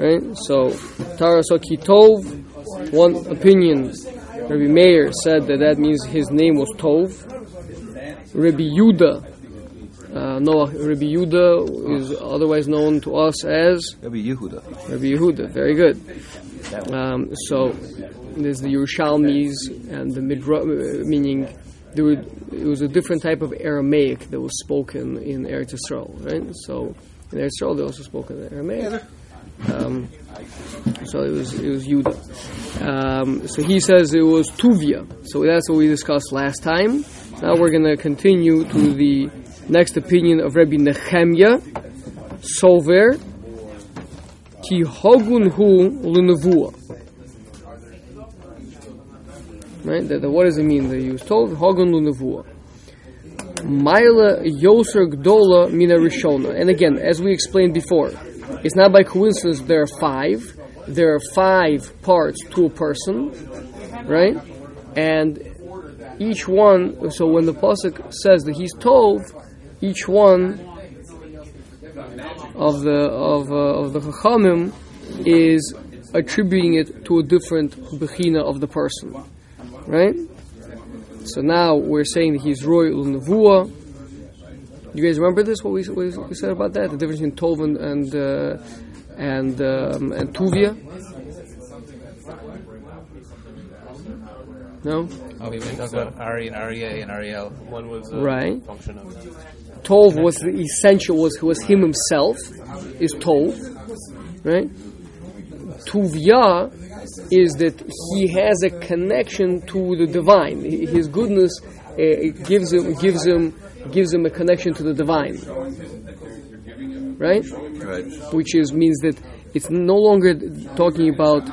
right? So Tara so Kitov, one opinion. Rabbi Meir said that that means his name was Tov. Rabbi Yuda, uh, Noah, Rabbi Yuda is otherwise known to us as Rabbi Yehuda. Rabbi Yehuda. Very good. Um, so there's the Yerushalmis and the Midra, uh, meaning there were, it was a different type of Aramaic that was spoken in Eretz Yisrael, right? So in Eretz Yisrael they also spoke in Aramaic. Um, so it was it was Yuda. Um, so he says it was Tuvia. So that's what we discussed last time. Now we're going to continue to the next opinion of Rabbi Nehemiah Sover Ki Hogun Hu Lunavua. Right? That, that- what does it mean? They use Tov Hogun Lunavua. Maila Yoser Gdola Mina Rishona. And again, as we explained before, it's not by coincidence there are five. There are five parts to a person, right? And each one, so when the Pasuk says that he's Tov, each one of the of, uh, of the Chachamim is attributing it to a different Bechina of the person, right? So now we're saying that he's Roy Ulnavua. You guys remember this? What we, what we said about that? The difference between Tov and and uh, and, um, and Tuvia. No, Oh, we talked about Ari and Aryeh and Ariel. One was a Right. function of Tov was the essential. Was was him himself is Tov, right? Tuvia is that he has a connection to the divine. His goodness uh, gives him gives him gives him a connection to the divine, right? Right. Which is means that it's no longer talking about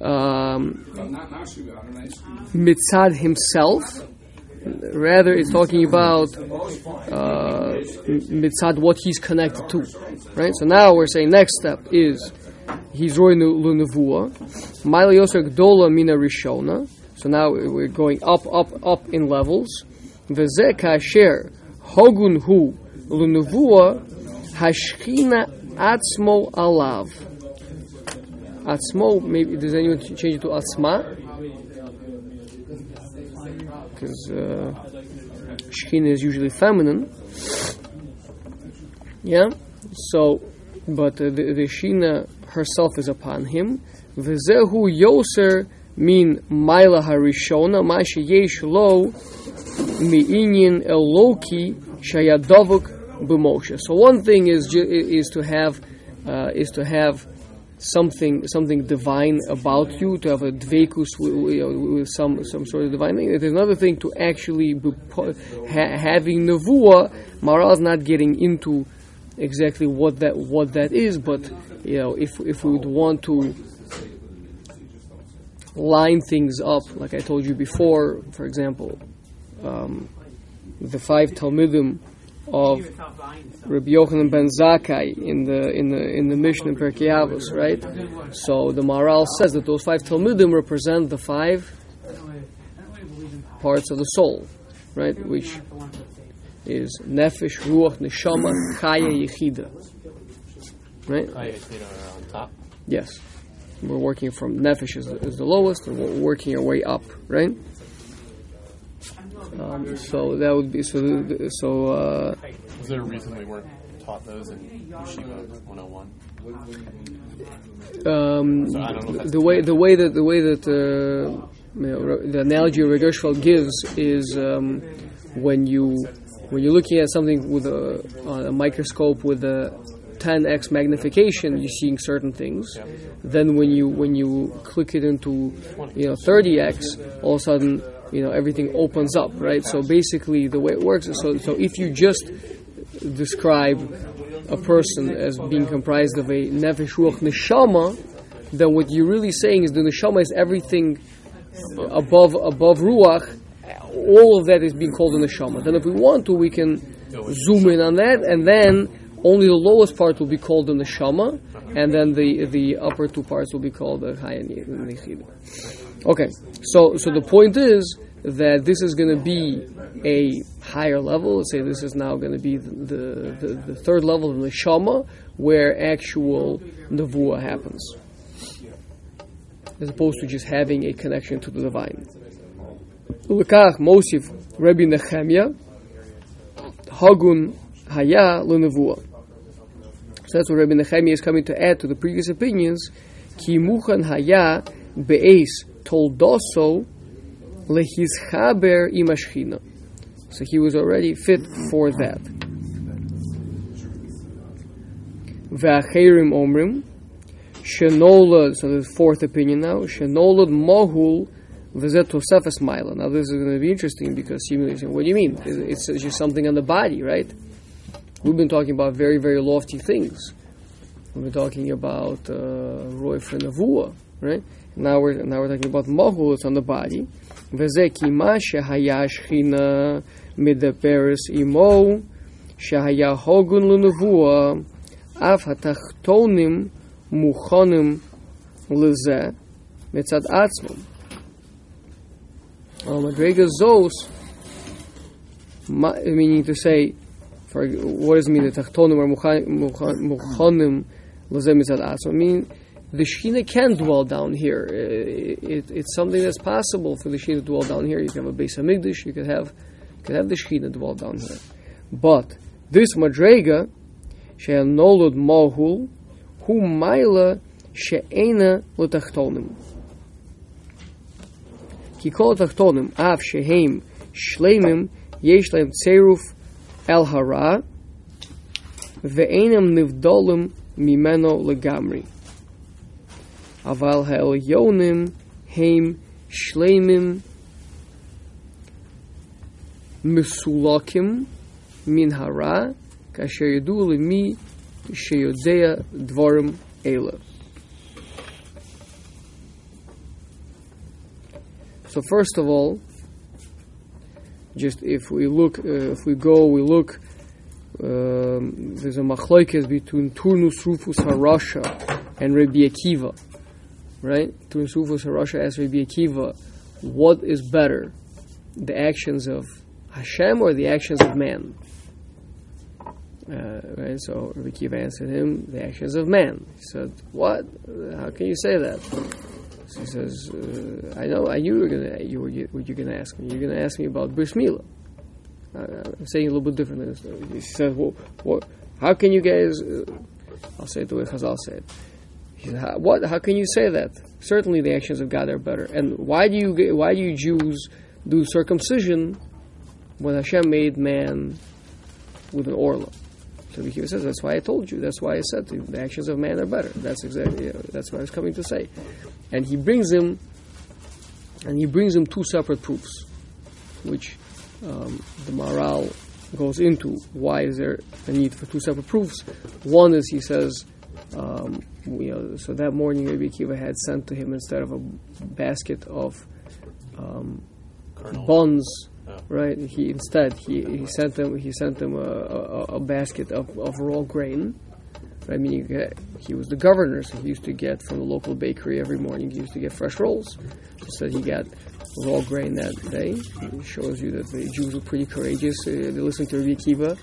um, mitzad himself. Rather, it's talking about uh, mitzad what he's connected to, right? So now we're saying next step is he's roy lunavua, mila yoser gdola mina rishona. So now we're going up, up, up in levels. Kasher hogun hu lunavua hashchina atzmo alav. Atzmo, maybe does anyone ch- change it to atzma? Because uh, is usually feminine. Yeah? So, but uh, the, the Shina herself is upon him. V'zehu yoser min maila harishona ma sheyesh lo mi'inyin eloki shayadavuk b'moshe. So one thing is is to have uh, is to have something something divine about you, to have a dvekus with, with some some sort of divine thing. There's another thing to actually be, ha- having nevuah. Maharal is not getting into exactly what that what that is, but you know, if if we would want to line things up, like I told you before, for example, um, the five Talmudim of Rabbi Yochanan ben Zakkai in the in the in the Mishnah in Pirkei Avos, right? So the Maharal says that those five Talmudim represent the five parts of the soul, right? Which is nefesh, ruach, neshama, chaya, yechida. Right? Are on top. Yes. We're working from nefesh is the, is the lowest, and we're working our way up, right? Um, so that would be so. So uh, Was there a reason we weren't taught those in Yeshiva 101? um, So I don't know if that's the way the way that the way that uh, you know, the analogy Regershfeld gives is um, when you when you're looking at something with a, a microscope with a 10x magnification, you're seeing certain things. Then when you when you click it into you know 30x, all of a sudden you know everything opens up, right? So basically, the way it works is so so if you just describe a person as being comprised of a nefesh ruach neshama, then what you're really saying is the neshama is everything above above ruach. All of that is being called a neshama. Then, if we want to, we can zoom in on that, and then only the lowest part will be called the neshama, and then the the upper two parts will be called the chaya and nechida. Okay, so so the point is that this is going to be a higher level. Let's say this is now going to be the, the, the, the third level of the Shama, where actual Nevuah happens. As opposed to just having a connection to the divine. Ulekach Mosif Rabbi Nechemia Hagun Haya Lenevuah. That's what Rabbi Nechemia is coming to add to the previous opinions. Ki Muchan Haya Be'es Toldoso Lehizchaber Imashchina. So he was already fit for that. V'acherim omrim shenolad. So the fourth opinion now. Shenolad mohul v'zet tosefes. Now this is going to be interesting because seemingly, saying, what do you mean? It's just something on the body, right? We've been talking about very, very lofty things. We've been talking about uh, Roy Frenavua, right? Now we're, now we're talking about Mahut on the body. Vezeki Masha Hayash Hina Midaperis Imo Shahaya Hogun Lunavua Af Hatachtonim Muchonim Lize Mitzad Atzmum. Um, Madrega Zos, meaning to say, for what does it mean? The tachtonim or muchanim lozem mitzad atzma. I mean, the Shekhinah can dwell down here. It, it, it's something that's possible for the Shekhinah to dwell down here. You can have a Beis Hamikdash, you could have, you could have the Shekhinah dwell down here. But this Madrega, She'anolud Mohul, Hu Maila She'ena Lutachtonim. Kikol Tachtonim, Av Sheheim, Shleimim, Yesh Laim Tseruf, צירוף אל הרע, ואינם נבדלים ממנו לגמרי. אבל העליונים הם שלמים מסולקים מן הרע, כאשר ידעו למי שיודע דברים אלה. So first of all, just if we look, uh, if we go, we look, um, there's a machlokes between Turnus Rufus Harasha and Rabbi Akiva right? Turnus Rufus Harasha asks Rabbi Akiva, what is better, the actions of Hashem or the actions of man? Uh, right, so Rabbi Akiva answered him, the actions of man. He said, what? How can you say that? So he says, uh, I know, I knew you were going to, you were, what you're to ask me. You're to ask me about Bris Milah. Uh, I'm saying a little bit different. He says, well, what, how can you guys, uh, I'll say it the way Chazal said. How, what? How can you say that? Certainly, the actions of God are better. And why do you why do you Jews do circumcision when Hashem made man with an orla? So he says that's why I told you. That's why I said you, the actions of man are better. That's exactly you know, that's what I was coming to say. And he brings him, and he brings him two separate proofs, which um, the Maharal goes into. Why is there a need for two separate proofs? One is he says. Um, you know, so that morning Rabbi Akiva had sent to him instead of a basket of um, buns, oh. right? He instead he, he sent them he sent them a, a, a basket of, of raw grain. I mean, he was the governor, so he used to get from the local bakery every morning. He used to get fresh rolls. He said he got raw grain that day. It shows you that the Jews were pretty courageous. Uh, they listened to Rabbi Akiva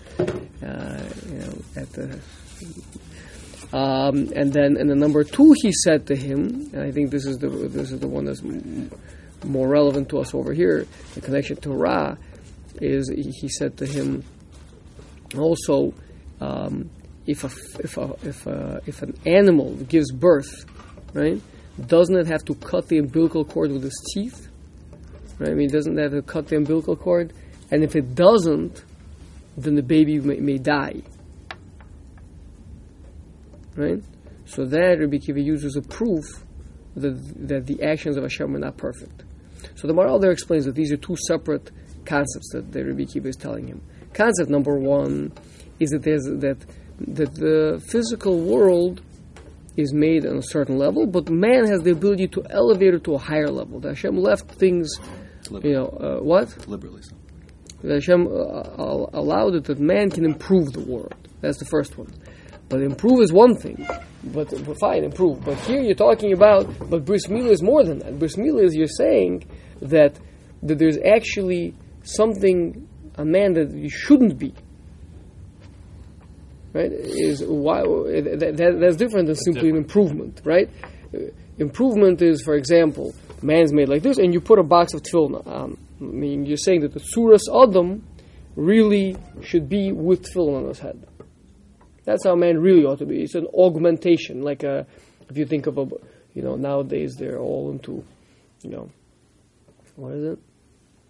uh, you know, at the um, and then, and the number two, he said to him, and I think this is the this is the one that's m- more relevant to us over here. The connection to Ra is he said to him also, um, if a, if a, if a, if an animal gives birth, right, doesn't it have to cut the umbilical cord with its teeth? Right? I mean, doesn't have to cut the umbilical cord? And if it doesn't, then the baby may, may die right? So that Rabbi Kiva uses a proof that, that the actions of Hashem are not perfect. So the moral there explains that these are two separate concepts that, the Rabbi Kiva is telling him. Concept number one is that there's that that the physical world is made on a certain level, but man has the ability to elevate it to a higher level. That Hashem left things, you know, uh, what? Liberally. So. That Hashem uh, allowed it that man can improve the world. That's the first one. But improve is one thing. But, but fine, improve. But here you're talking about, but bris milah is more than that. Bris milah is you're saying that that there's actually something a man that you shouldn't be. Right? Is why that, that, that's different than simply an improvement, right? Uh, improvement is, for example, man's made like this, and you put a box of tefillin on. I mean, you're saying that the suras Adam really should be with tefillin on his head. That's how man really ought to be. It's an augmentation, like a, if you think of a, you know, nowadays they're all into, you know, what is it?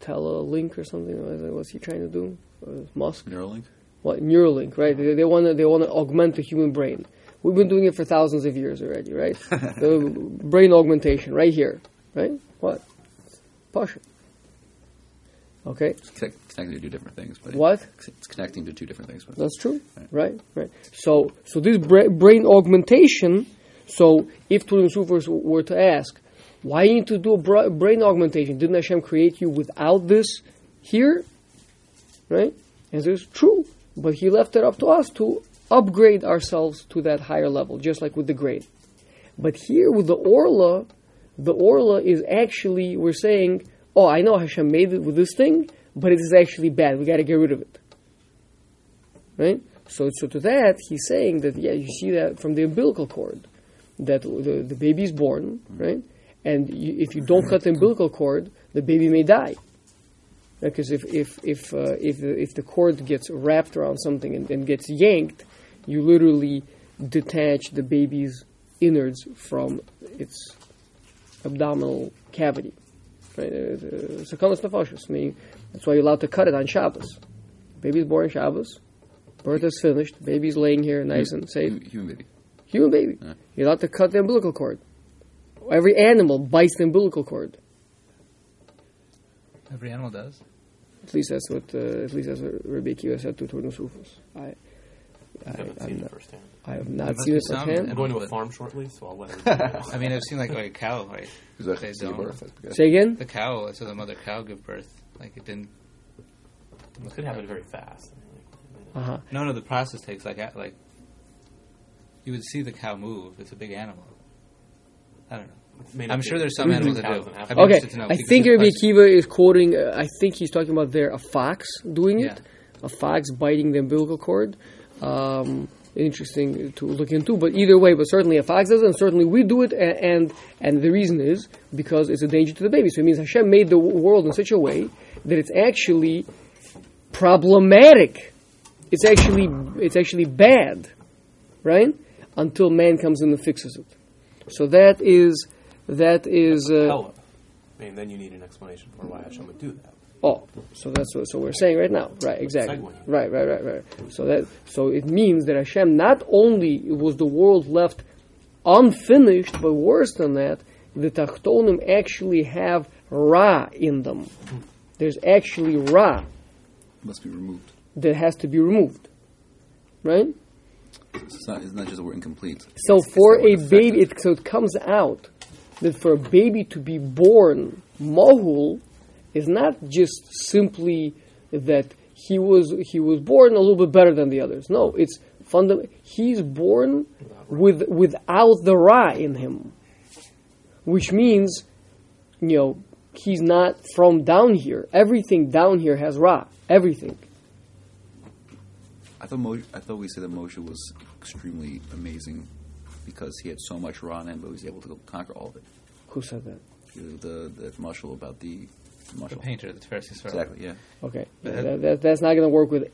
Telelink or something? What is he trying to do? Uh, Musk? Neuralink. What Neuralink, right? They, they want to they want to augment the human brain. We've been doing it for thousands of years already, right? the brain augmentation, right here, right? What? Pasha. Okay. It's connect, connecting to two different things. But What? It's connecting to two different things. But That's true. Right, right. So, so this bra- brain augmentation. So, if Turnus Rufus were to ask, why you need to do a bra- brain augmentation? Didn't Hashem create you without this here? Right? And it's true, but He left it up to us to upgrade ourselves to that higher level, just like with the grain. But here with the orla, the orla is actually we're saying, oh, I know Hashem made it with this thing, but it is actually bad. We got to get rid of it right? So, so to that, he's saying that yeah, you see that from the umbilical cord, that the, the baby is born, right? And you, if you don't cut the umbilical cord, the baby may die. Because if if if uh, if the, if the cord gets wrapped around something and, and gets yanked, you literally detach the baby's innards from its abdominal cavity. Right? It's a meaning that's why you're allowed to cut it on Shabbos. Baby's born on Shabbos. Birth is finished. Baby's laying here, nice and safe. human baby. Human baby. Yeah. You're allowed to cut the umbilical cord. Every animal bites the umbilical cord. Every animal does. At least that's what. Uh, at least that's what Rabbi Akiva said to Turnus Rufus. I, I, I haven't seen not- it firsthand. I have not seen it firsthand. I'm going to a farm shortly, so I'll let everybody know. I mean, I've seen like, like a cow, right? They give don't. birth? Say again. The cow, so the mother cow give birth. Like it didn't. It could happen very fast. Uh huh. No, no, the process takes like like. You would see the cow move. It's a big animal. I don't know. May not I'm sure there's some Maybe animals that do. doesn't have I'd be Okay, interested to know, I because think the Rabbi question- Akiva is quoting. Uh, I think he's talking about there a fox doing it, a fox biting the umbilical cord. Um, interesting to look into, but either way, but certainly a fox does it, and certainly we do it, a- and and the reason is because it's a danger to the baby. So it means Hashem made the w- world in such a way that it's actually problematic. It's actually it's actually bad, right? Until man comes in and fixes it. So that is that is. Uh, I mean, then you need an explanation for why Hashem would do that. Oh, so that's what so we're saying right now, right? Exactly, right, right, right, right. So that so it means that Hashem not only was the world left unfinished, but worse than that, the Tachtonim actually have Ra in them. There's actually Ra must be removed. that has to be removed, right? It's not, it's not just that we're incomplete. So It's- it's for that a baby, it, so it comes out that for a baby to be born mohul is not just simply that he was he was born a little bit better than the others. No, it's fundamental. He's born with without the ra in him, which means you know he's not from down here. Everything down here has ra. Everything. I thought Moshe, I thought we said that Moshe was extremely amazing because he had so much raw in him, but he was able to conquer all of it. Who said that? The the, the marshal about the, the The painter, the Tiferes Israel. Exactly. Yeah. Okay, But that, that, that's not going to work with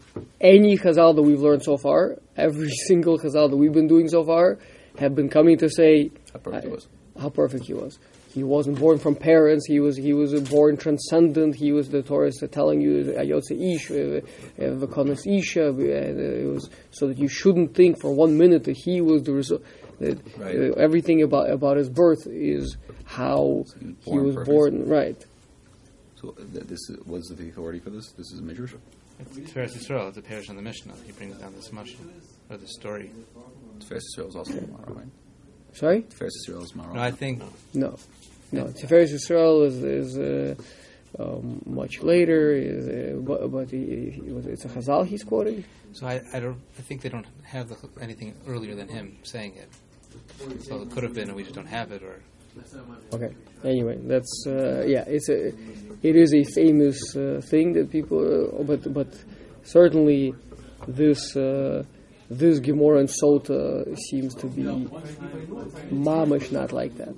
any chazal that we've learned so far. Every single chazal that we've been doing so far have been coming to say How perfect it was. how perfect he was. He wasn't born from parents. He was he was born transcendent. He was the Torah is telling you ayotze ish, uh, v'konos isha. and, uh, It was so that you shouldn't think for one minute that he was the result. That Right. uh, everything about about his birth is how he was born was perfect. born. Right. So uh, th- this is- was the authority for this. This is a midrash. It's Tiferes Israel. It's a parish on the Mishnah. He brings down this mashal or the story. Tiferes Israel is also Mara, right? Sorry. Tiferes Israel is Mara. No, I think No, no. Tiferes Yisrael is is uh, um, much later. Is uh, but, but he, he, was- it's a Chazal he's quoting. so. I, I don't. I think they don't have the, anything earlier than him saying it. So it could have been, and we just don't have it, or Okay. Anyway, that's uh, yeah. It's a it is a famous uh, thing that people, uh, but but certainly this uh, this Gemara and Sota seems to be mamish not like that.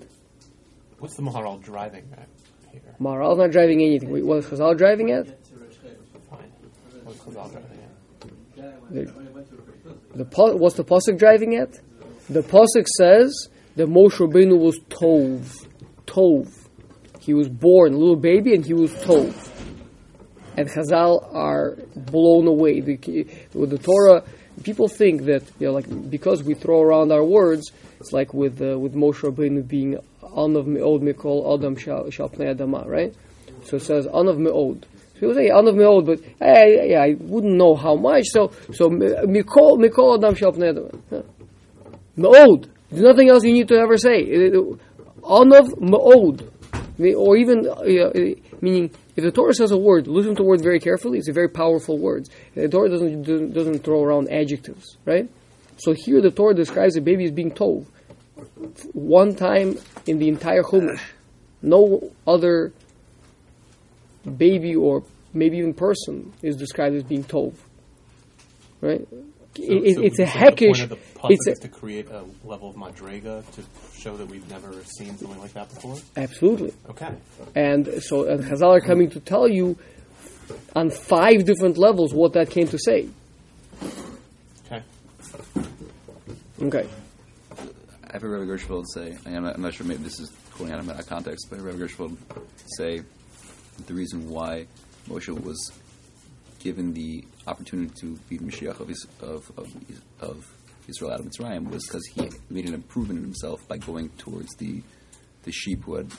What's the Maharal driving at here? Maharal's not driving anything. Wait, what is Chazal driving at? Fine. What's Chazal driving at? The, the what's the pasuk driving at? The pasuk says that Moshe Rabbeinu was tov, tov. He was born, little baby, and he was tov. And Chazal are blown away. The, with the Torah, people think that you know, like because we throw around our words, it's like with uh, with Moshe Rabbeinu being anav meod mikol adam shal shal pnei adama, right? So it says anav meod. So people say anav meod, but I, yeah, I wouldn't know how much. So so mikol mikol adam shal pnei adama. Meod. There's nothing else you need to ever say. Anav meod. Or even, uh, uh, meaning, if the Torah says a word, listen to the word very carefully. It's a very powerful word. The Torah doesn't doesn't- throw around adjectives, right? So here the Torah describes the baby as being told one time in the entire Chumash. No other baby or maybe even person is described as being told, right? So- It- it- so it's a you think The point of the pasuk It's a, to create a level of madrega to show that we've never seen something like that before. absolutely. Okay. And so and Chazal are coming to tell you on five different levels what that came to say. Okay. Okay. I've heard Rabbi Gershfeld say, I'm not, I'm not sure, maybe this is pulling out of context, but I Rabbi Gershfeld say the reason why Moshe was given the opportunity to be the Mashiach of, his, of, of, of Israel out of Mitzrayim was because he made an improvement in himself by going towards the the sheep who had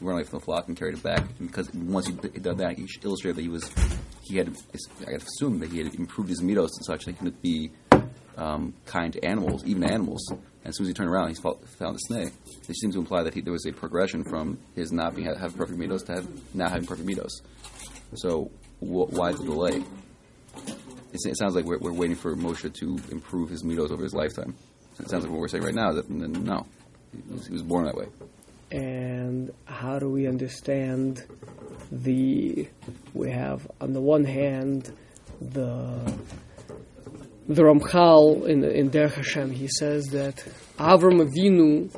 run away from the flock and carried it back. And because once he did that, he illustrated that he was he had I assume that he had improved his mitos and such that he could be um, kind to animals, even animals. And as soon as he turned around, he found the snake. This seems to imply that he, there was a progression from his not being have perfect mitos to have now having perfect mitos. So wh- why the delay? It, sounds like we're, we're waiting for Moshe to improve his mitos over his lifetime. It sounds like what we're saying right now. That no, he was, he was born that way. And how do we understand the? We have on the one hand the the Ramchal in in Derech Hashem. He says that Avram Avinu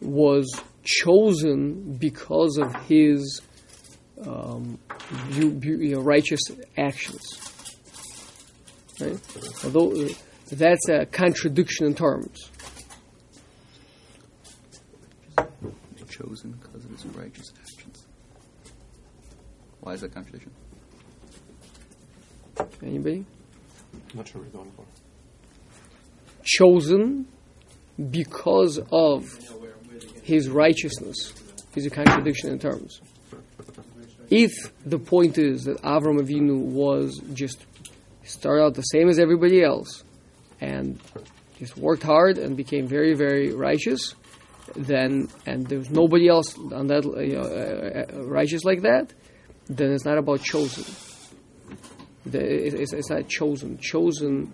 was chosen because of his um, bu- bu- you know, righteous actions. Right? Although uh, that's a contradiction in terms. Chosen because of his righteous actions. Why is that contradiction? Anybody? Not sure what you're going for. chosen because of his righteousness is a contradiction in terms. If the point is that Avram Avinu was just started out the same as everybody else and just worked hard and became very, very righteous, then and there's nobody else on that you know, uh, uh, righteous like that, then it's not about chosen. The- It's, it's not chosen. Chosen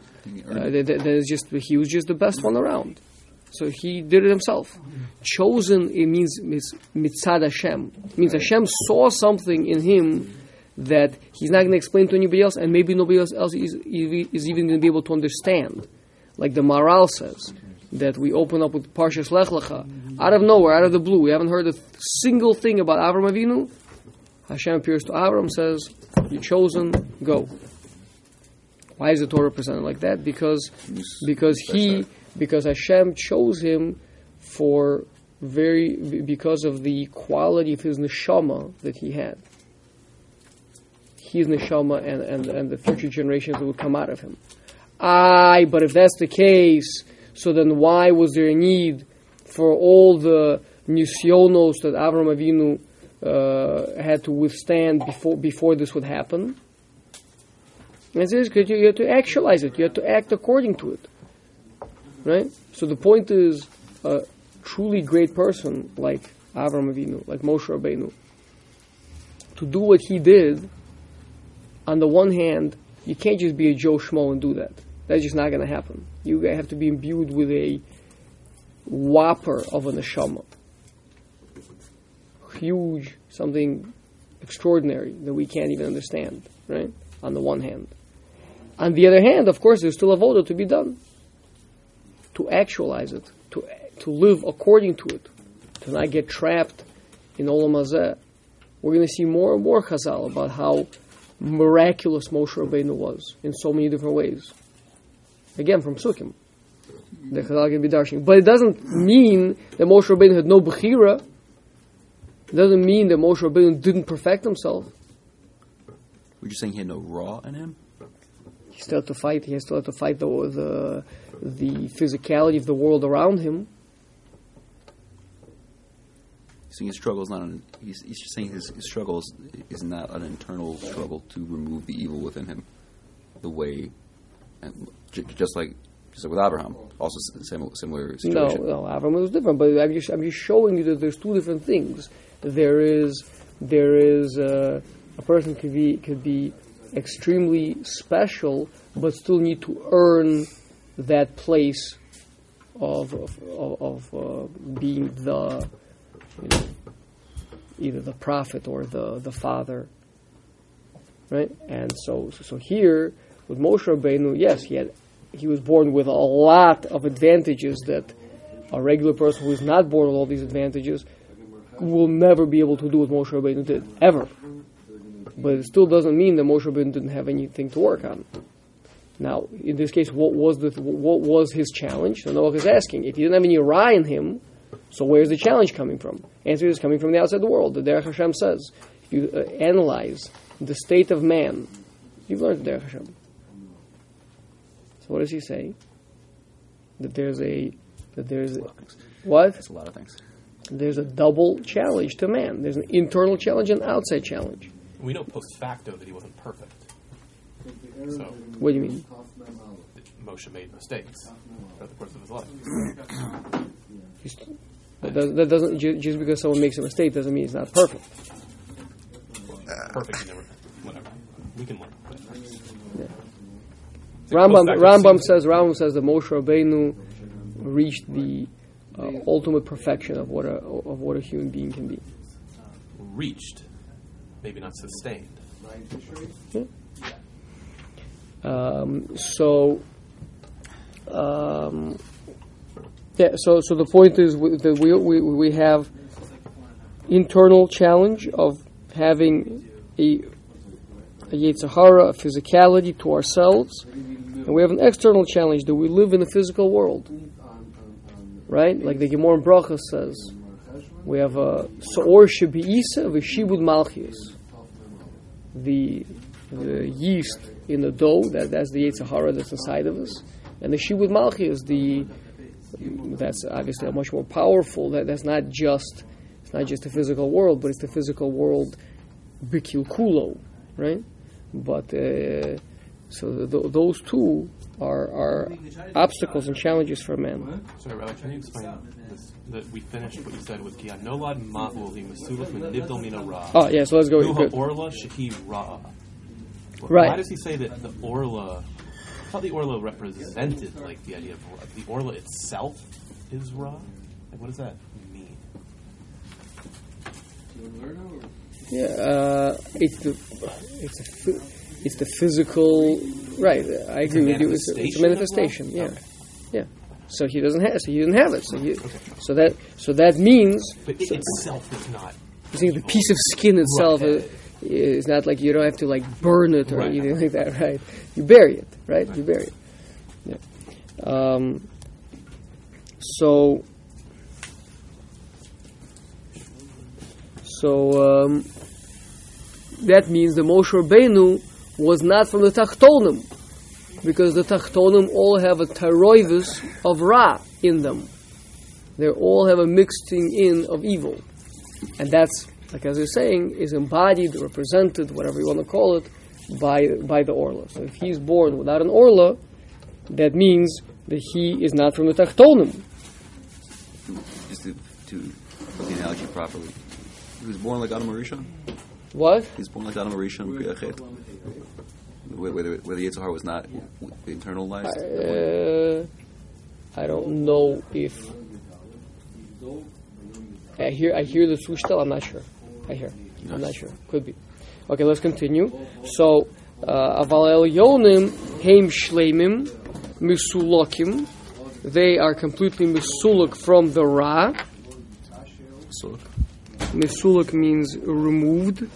uh, that is just he was just the best one around. So he did it himself. Chosen it means mitzad Hashem. It means Hashem saw something in him that he's not going to explain to anybody else, and maybe nobody else, else is, is even going to be able to understand. Like the Maharal says, that we open up with Parshas Lech Lecha. Out of nowhere, out of the blue, we haven't heard a single thing about Avram Avinu. Hashem appears to Avram, says, "You're chosen, go." Why is the Torah presented like that? Because because he because Hashem chose him for very because of the quality of his neshama that he had. His neshama and, and, and the future generations that would come out of him. Aye, but if that's the case, so then why was there a need for all the nisyonos that Avram Avinu uh, had to withstand before before this would happen? And it is because you, you have to actualize it. You have to act according to it, right? So the point is, a truly great person like Avram Avinu, like Moshe Rabbeinu, to do what he did. On the one hand, you can't just be a Joe Schmo and do that. That's just not going to happen. You have to be imbued with a whopper of a neshama. huge, something extraordinary that we can't even understand, right? On the one hand. On the other hand, of course, there's still a voda to be done. To actualize it, to, to live according to it, to not get trapped in Olam Hazeh. We're going to see more and more Chazal about how miraculous Moshe Rabbeinu was in so many different ways. Again, from Sukkim. The Chazal can be darshan. But it doesn't mean that Moshe Rabbeinu had no Bechira. It doesn't mean that Moshe Rabbeinu didn't perfect himself. Were you saying he had no raw in him? He still had to fight. He still had to fight the the, the physicality of the world around him. He's saying his struggle is not an. He's, he's just saying his, his struggle is, is not an internal struggle to remove the evil within him, the way, and j- just like just like with Abraham, also similar, similar No, situation. no, Avram was different. But I'm just I'm just showing you that there's two different things. There is there is uh, a person could be could be extremely special, but still need to earn that place of of, of, uh, being the you know, either the prophet or the the father, right? And so so here with Moshe Rabbeinu, yes, he had he was born with a lot of advantages that a regular person who is not born with all these advantages will never be able to do what Moshe Rabbeinu did ever. But it still doesn't mean that Moshe Rabbeinu didn't have anything to work on. Now, in this case, what was the what was his challenge? So Noach is asking if he didn't have any Ra in him, so where's the challenge coming from? Answer is coming from the outside the world. The Derech Hashem says, if you uh, analyze the state of man, you've learned the Derech Hashem. So what does he say? That there's a that there's a, what? That's a lot of things. There's a double challenge to man. There's an internal challenge and outside challenge. We know post facto that he wasn't perfect. So What do you mean? Moshe made mistakes throughout the course of his life. That, does, that doesn't just because someone makes a mistake doesn't mean he's not perfect. Perfect, never. Whatever. We can learn. But Rambam, Rambam says Rambam says that Moshe Rabbeinu reached the uh, ultimate perfection of what a of what a human being can be. reached, maybe not sustained. Um, so, um, yeah. So, so the point is that we we we have internal challenge of having a a Yetzirah, a physicality to ourselves, and we have an external challenge that we live in a physical world, right? Like the Gemara in Bracha says, we have a Sa'or Shebi'isa v'Shibud Malchius. The the yeast in the dough, that, that's the Yetzirah that's inside of us. And the Shibud Malchius, the that's obviously a much more powerful. That that's not just it's not just the physical world, but it's the physical world bikilkulo, right? But uh, so th- those two are are obstacles and challenges for man. Sorry, Rabbi, can you explain this? That we finished what you said with Kia Nolad Ma'ul Masulas Min Nivdal Mina Ra. Oh yeah, so let's go. Orla Shahi Ra. Right. Why does he say that the Orla? I thought the Orla represented like the idea of the Orla itself is Ra. Like, what does that mean? Yeah, uh, it's the it's a, it's the physical. Right, I agree with you. It's, a- it's a manifestation. manifestation Yeah, love? yeah. So he doesn't have. So he didn't have it. So he, so that so that means But it itself is not. you think the piece of skin itself Right. is, is not like you don't have to like burn it or Right. anything like that, right? You bury it, right? You bury it. Yeah. Um, so so um, that means the Moshe Rabbeinu was not from the Tachtonim because the Tachtonim all have a tyroivis of Ra in them. They all have a mixing in of evil. And that's, like as you're saying, is embodied, represented, whatever you want to call it, by, by the Orla. So if he's born without an Orla, that means that he is not from the Tachtonim. Just to, to put the analogy properly. He was born like Adam HaRishon. What? He was born like Adam HaRishon, Be'achet. Where, where, the- where the Yitzhar was not internalized. Uh, I don't know if I hear I hear the sushtel. I'm not sure. I hear. I'm not sure. Could be. Okay, let's continue. So, uh, aval yonim heim shleimim misulokim. They are completely misuluk from the ra. So, Misuluk means removed,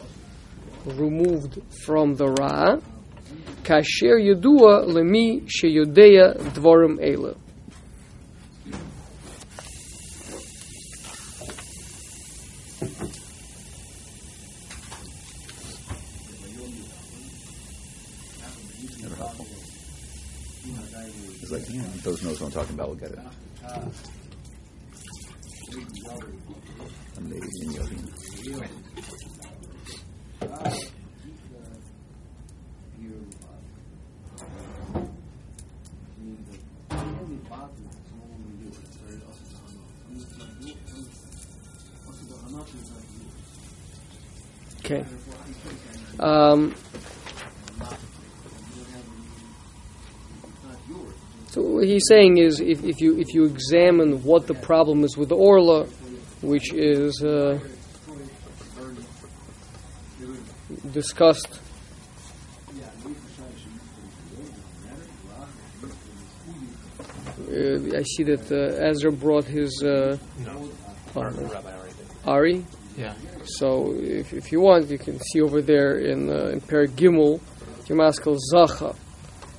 removed from the ra. Kasher yedua lemi sheyodeya dvorim eila. never helpful. It's like, those will get it. Amazing yogi. Okay. Um, so what he's saying is, if, if you if you examine what the problem is with the orla, which is uh, discussed. Uh, I see that uh, Ezra brought his uh, No. Rabbi no. already did. Ari. Yeah. So if, if you want, you can see over there in uh, in Per Gimel, Gemaskel Zacha.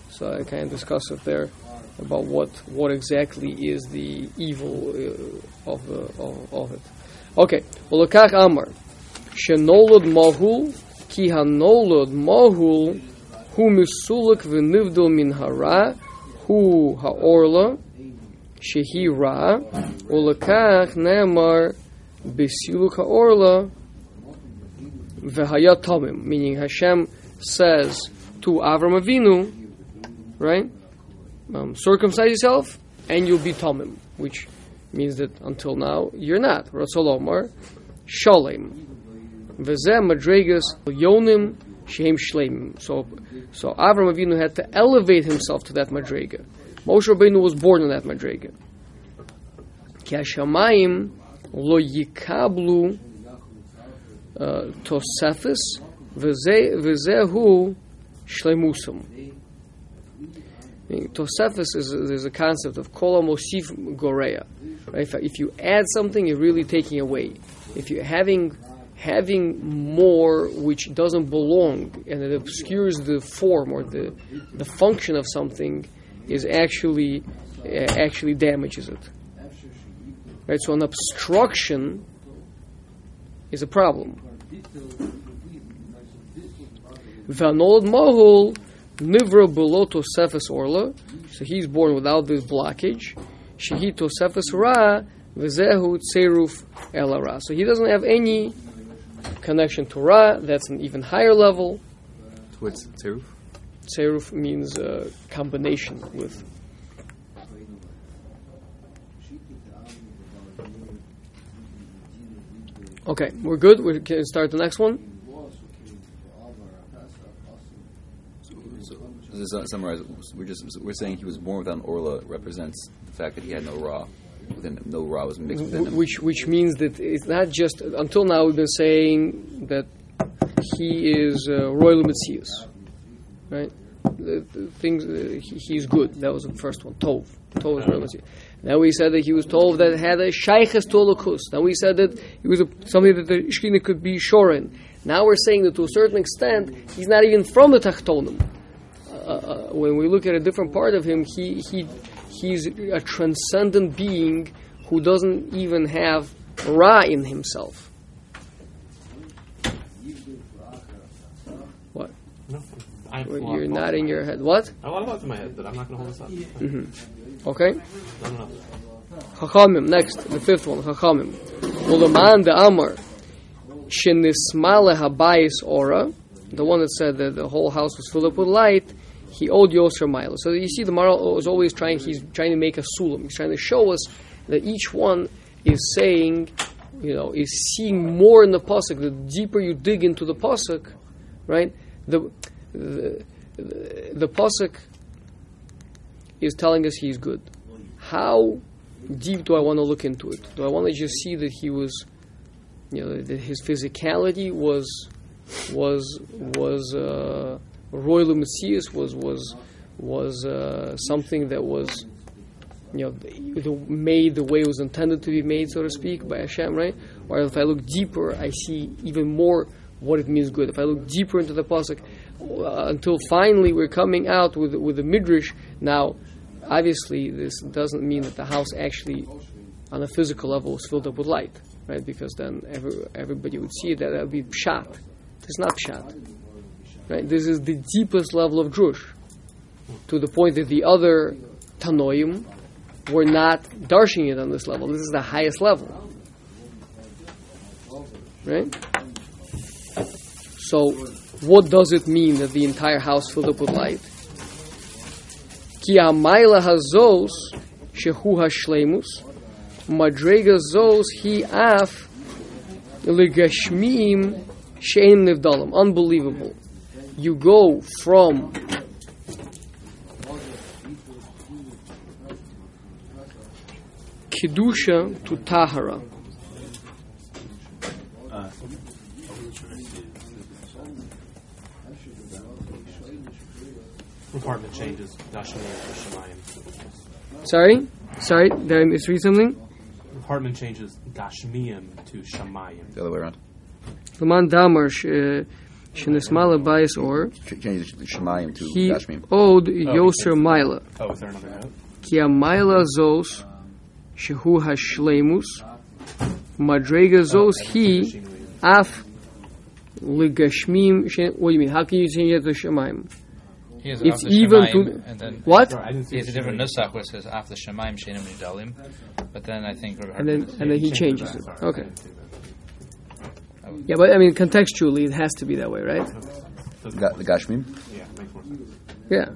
So I of discuss it there about what what exactly is the evil uh, of the of, it. Okay, well, Lekach Amar, Shenolod Mahul, Ki Hanolod Mahul, Hu Misulak V'Nivdil Min Hara, Hu Haorla, Shehi Ra, Ne'amar, Besiluk Haorla, V'Haya Tomim, meaning Hashem says to Avram Avinu, right? Um, circumcise yourself and you'll be Tomim, which means that until now you're not. Rasulomar, Sholem. V'zeh Madregas Yonim Shem Shleim. So, so Avram Avinu had to elevate himself to that Madrega. Moshe Rabbeinu was born in that Madrega. Ki Hashamayim lo yikablu uh, tosefis v'ze- v'zehu shleimusum. Tosefis is there's a concept of kol. Right? If, if you add something, you're really taking away. If you're having having more which doesn't belong and it obscures the form or the the function of something, is actually uh, actually damages it. Right? So an obstruction is a problem. Vanod Mahul Nivra below Tosefes Orla. So he's born without this blockage. Shehi Tosefes Ra Vizehu Tseruf Ela Ra. So he doesn't have any connection to Ra. That's an even higher level. What's Teruf? Tseruf means uh, combination with. Okay, we're good. We can start the next one. Uh, summarize. We're just we're saying he was born without an orla represents the fact that he had no raw within him. No raw was mixed within him. which which means that it's not just until now we've been saying that he is uh, royal Metzius, right? The, the things uh, he, he's good. That was the first one. Tov, Tov is royal Metzius. Now we said that he was Tov that had a shayches to Elokus. Now we said that he was a, something that the Shekhinah could be shorin. Now we're saying that to a certain extent he's not even from the Tachtonim. Uh, when we look at a different part of him, he he he's a transcendent being who doesn't even have ra in himself. What? No. I have a Well, You're nodding your head. What? I have a lot of thoughts in my head, but I'm not going to hold this up. Okay. No, no, no. Chachamim. Next, the fifth one. Chachamim. Ulaman de Amar. Shenismale habayis ora. The one that said that the whole house was filled up with light. He owed Yosher Milo. So you see, the Maharal is always trying. He's trying to make a sulam. He's trying to show us that each one is saying, you know, is seeing more in the pasuk. The deeper you dig into the pasuk, right? The the the, the pasuk is telling us he's good. How deep do I want to look into it? Do I want to just see that he was, you know, that his physicality was was was uh, royal Messias was was was uh, something that was you know the, made the way it was intended to be made, so to speak, by Hashem, right? Or if I look deeper, I see even more what it means good. If I look deeper into the pasuk, uh, until finally we're coming out with with the midrash. Now, obviously, this doesn't mean that the house actually, on a physical level, was filled up with light, right? Because then every, everybody would see that that would be pshat. It's not pshat, right? This is the deepest level of drush, to the point that the other tanoim were not darshing it on this level. This is the highest level, right? So, what does it mean that the entire house filled up with light? Ki amayla hazos shehu hashlemus madrega zos hi af ligashmim shein nivdalim. Unbelievable. You go from kedusha to tahara. Apartment changes. Dashmir to Shemayim. Sorry, sorry, did I misread something? Apartment changes Gashmiim to Shemayim. The other way around. Laman damar uh, sh- shenismala bias or Change the Shemayim to he Gashmim. owed oh, yoser mila. Oh, is there another note? Ki amayla zos shehu hashlemus madrega zos he af ligashmim. What do you mean? How can you change it to shemaim? He It's after even Shemaim, to- and then What? Sorry, I didn't see he has a different nusach where it says after Shemaim Sheinim Nidalim, but then I think And then and then he Changes changes it. Okay. Didn't see that. Yeah, but I mean contextually, it has to be that way, right? Ga- the Gashmim. Yeah, makes more sense. Yeah.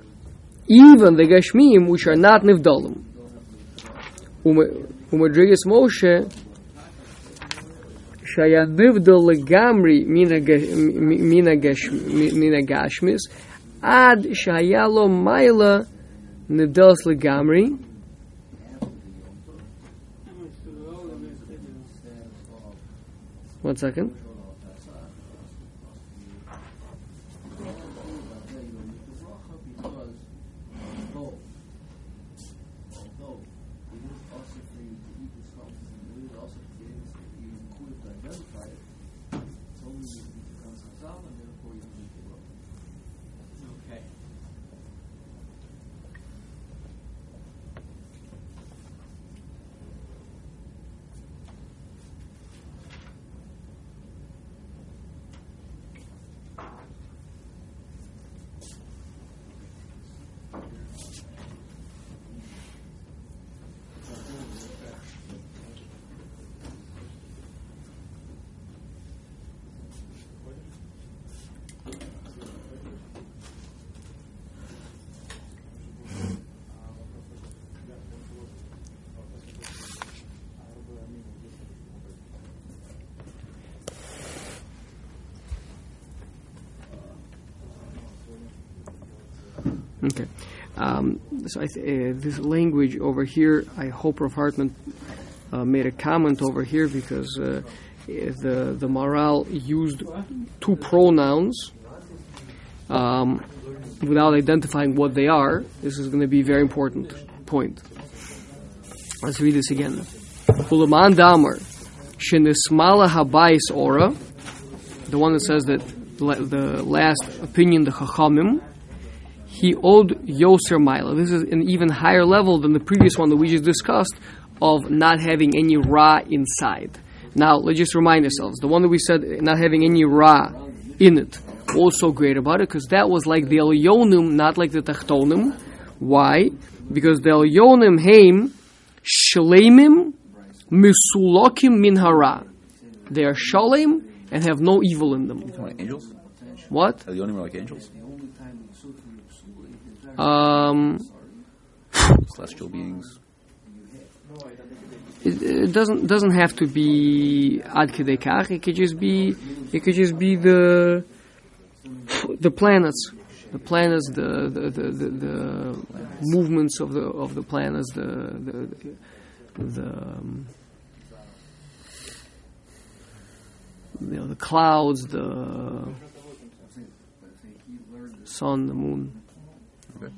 Even the Gashmim, which are not Nivdalim. Umadrigas Moshe, Shaya Nivdal Legamri Mina Gash- Mina Gash- Mina Gashmis, Ad Shaya Lo Maila Nivdalas Legamri. One second. Okay. Um, so I th- uh, this language over here, I hope Rav Hartman uh, made a comment over here because uh, the the Maharal used two pronouns um, without identifying what they are. This is going to be a very important point. Let's read this again. Ulaman Damar, Shenismala Habais Ora, the one that says that the last opinion, the Chachamim, he owed Yoser Mila. This is an even higher level than the previous one that we just discussed of not having any Ra inside. Now, let's just remind ourselves the one that we said not having any Ra in it. What's so great about it? Because that was like the Elyonim, not like the Tachtonim. Why? Because the Elyonim Haim Shleimim Misulokim Min Hara. They are Shalem and have no evil in them. Angels? What? Are the only more like angels? Um, Celestial beings. it, it doesn't doesn't have to be ad kedei kach. It could just be it could just be the the planets, the planets, the the, the, the, the movements of the of the planets, the, the the um, you know the clouds, the sun, the moon. Okay.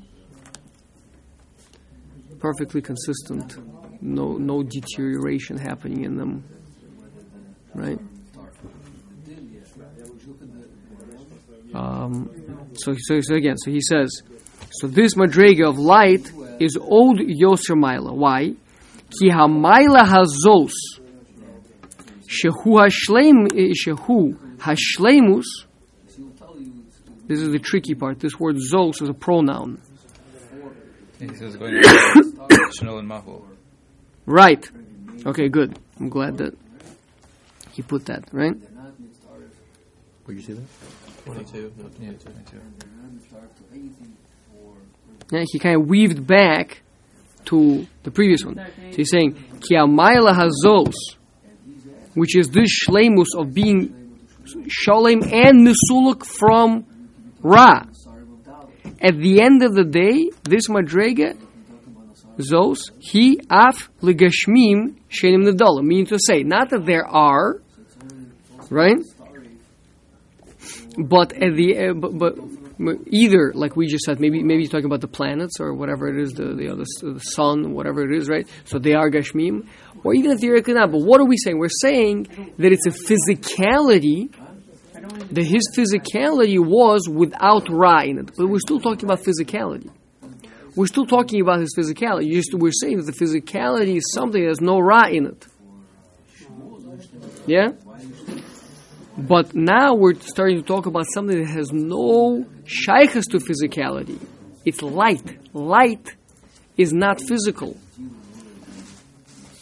Perfectly consistent. No no deterioration happening in them. Right? Um, so, so, so again, so he says, so this madrega of light is old Yoser Maila. Why? Ki ha-maila hazos shehu hashleim eh, shehu hashleimus. This is the tricky part. This word zos is a pronoun. He says going to Shnol and Mahu. Right. Okay, good. I'm glad that he put that, right? Where'd you see that? 22. No, Yeah, 22. 22. Yeah, he kind of weaved back to the previous one. So he's saying, Ki amayla hazos, which is this shlemus of being shalem and misuluk from Ra. At the end of the day, this madrega, zos, he af legashmim shenim nedala. Meaning to say, not that there are, right? But at the uh, but, but either like we just said, maybe maybe he's talking about the planets or whatever it is, the the, the sun, whatever it is, right? So they are gashmim, or even theoretically not. But what are we saying? We're saying that it's a physicality. That his physicality was without ra in it, but we're still talking about physicality. We're still talking about his physicality. We're saying that the physicality is something that has no ra in it. Yeah. But now we're starting to talk about something that has no shaykhs to physicality. It's light. Light is not physical.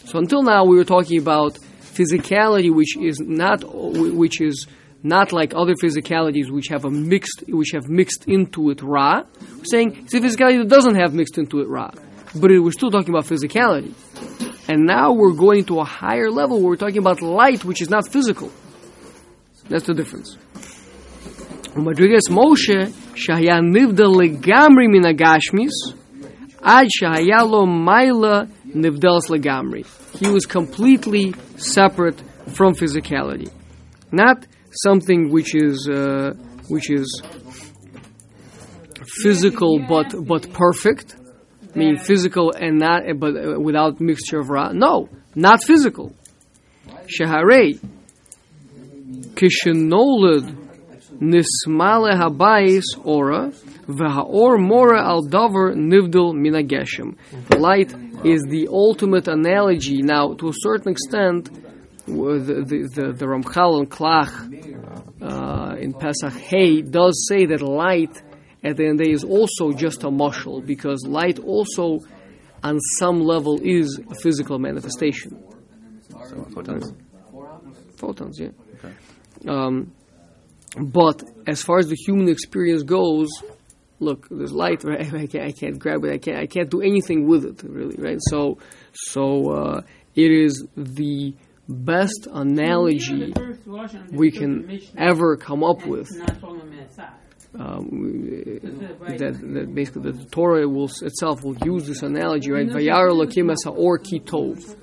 So until now we were talking about physicality, which is not, which is not like other physicalities which have a mixed, which have mixed into it ra. We're saying it's a physicality that doesn't have mixed into it ra, but it, we're still talking about physicality. And now we're going to a higher level where we're talking about light, which is not physical. That's the difference. Madrigas Moshe shahaya nivda Legamri Minagashmis ad shahaya lo maila nivdelas legamri. He was completely separate from physicality. Not something which is uh, which is physical but but perfect, I mean physical and not but uh, without mixture of ra. No, not physical. Sheharei kishinolud nismale habayis ora v'haor mora al davar nivdil minageshem. Mm-hmm. Light is the ultimate analogy. Now, to a certain extent the, the, the, the Ramchal and Klach uh, in Pesach Hey does say that light at the end of the day is also just a mushal, because light also, on some level, is a physical manifestation. So, photons. Photons, yeah. Um, but as far as the human experience goes, look, there's light. Right? I can't, I can't grab it. I can't. I can't do anything with it, really. Right. So, so uh, it is the best analogy we can ever come up with. Um, that, that basically the Torah will itself will use this analogy, right? Vayar Elokim as or kitov.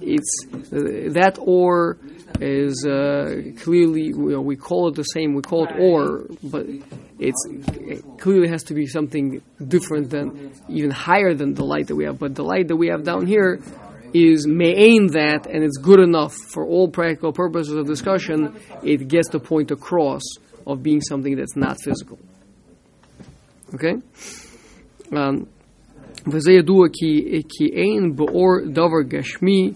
It's uh, that or is uh, clearly you know, we call it the same. We call it or, but it's it clearly has to be something different than even higher than the light that we have. But the light that we have down here is me'ain that, and it's good enough for all practical purposes of discussion. It gets the point across of being something that's not physical. Okay. Um, וזה ידוע כי, כי אין באור דבר גשמי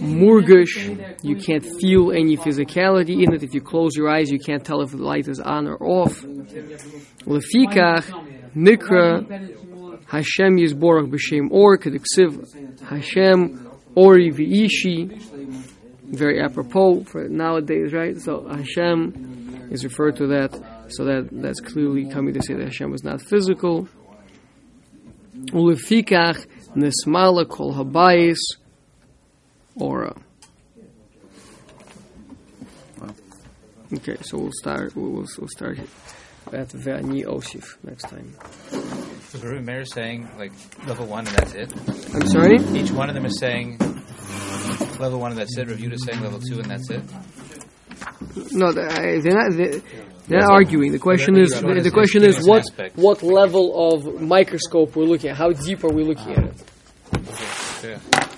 murgish, you can't feel any physicality in it. If you close your eyes, you can't tell if the light is on or off. Lefikach, nikra, Hashem yizborach b'shem or, kediksiv, Hashem ori v'ishi, very apropos for nowadays, right? So Hashem is referred to that, so that that's clearly coming to say that Hashem was not physical. Ulefikach, nesmala kol habayis, aura. Okay, so we'll start. We'll, we'll, we'll start at Vani Osif next time. So the Rebbe Meir is saying like level one and that's it. I'm sorry. Each one of them is saying level one, and that's it. Reviewed is saying level two, and that's it. No, they're not. They're, they're not arguing. The question is the, the question is what what level of microscope we're looking at. How deep are we looking at it? Yeah.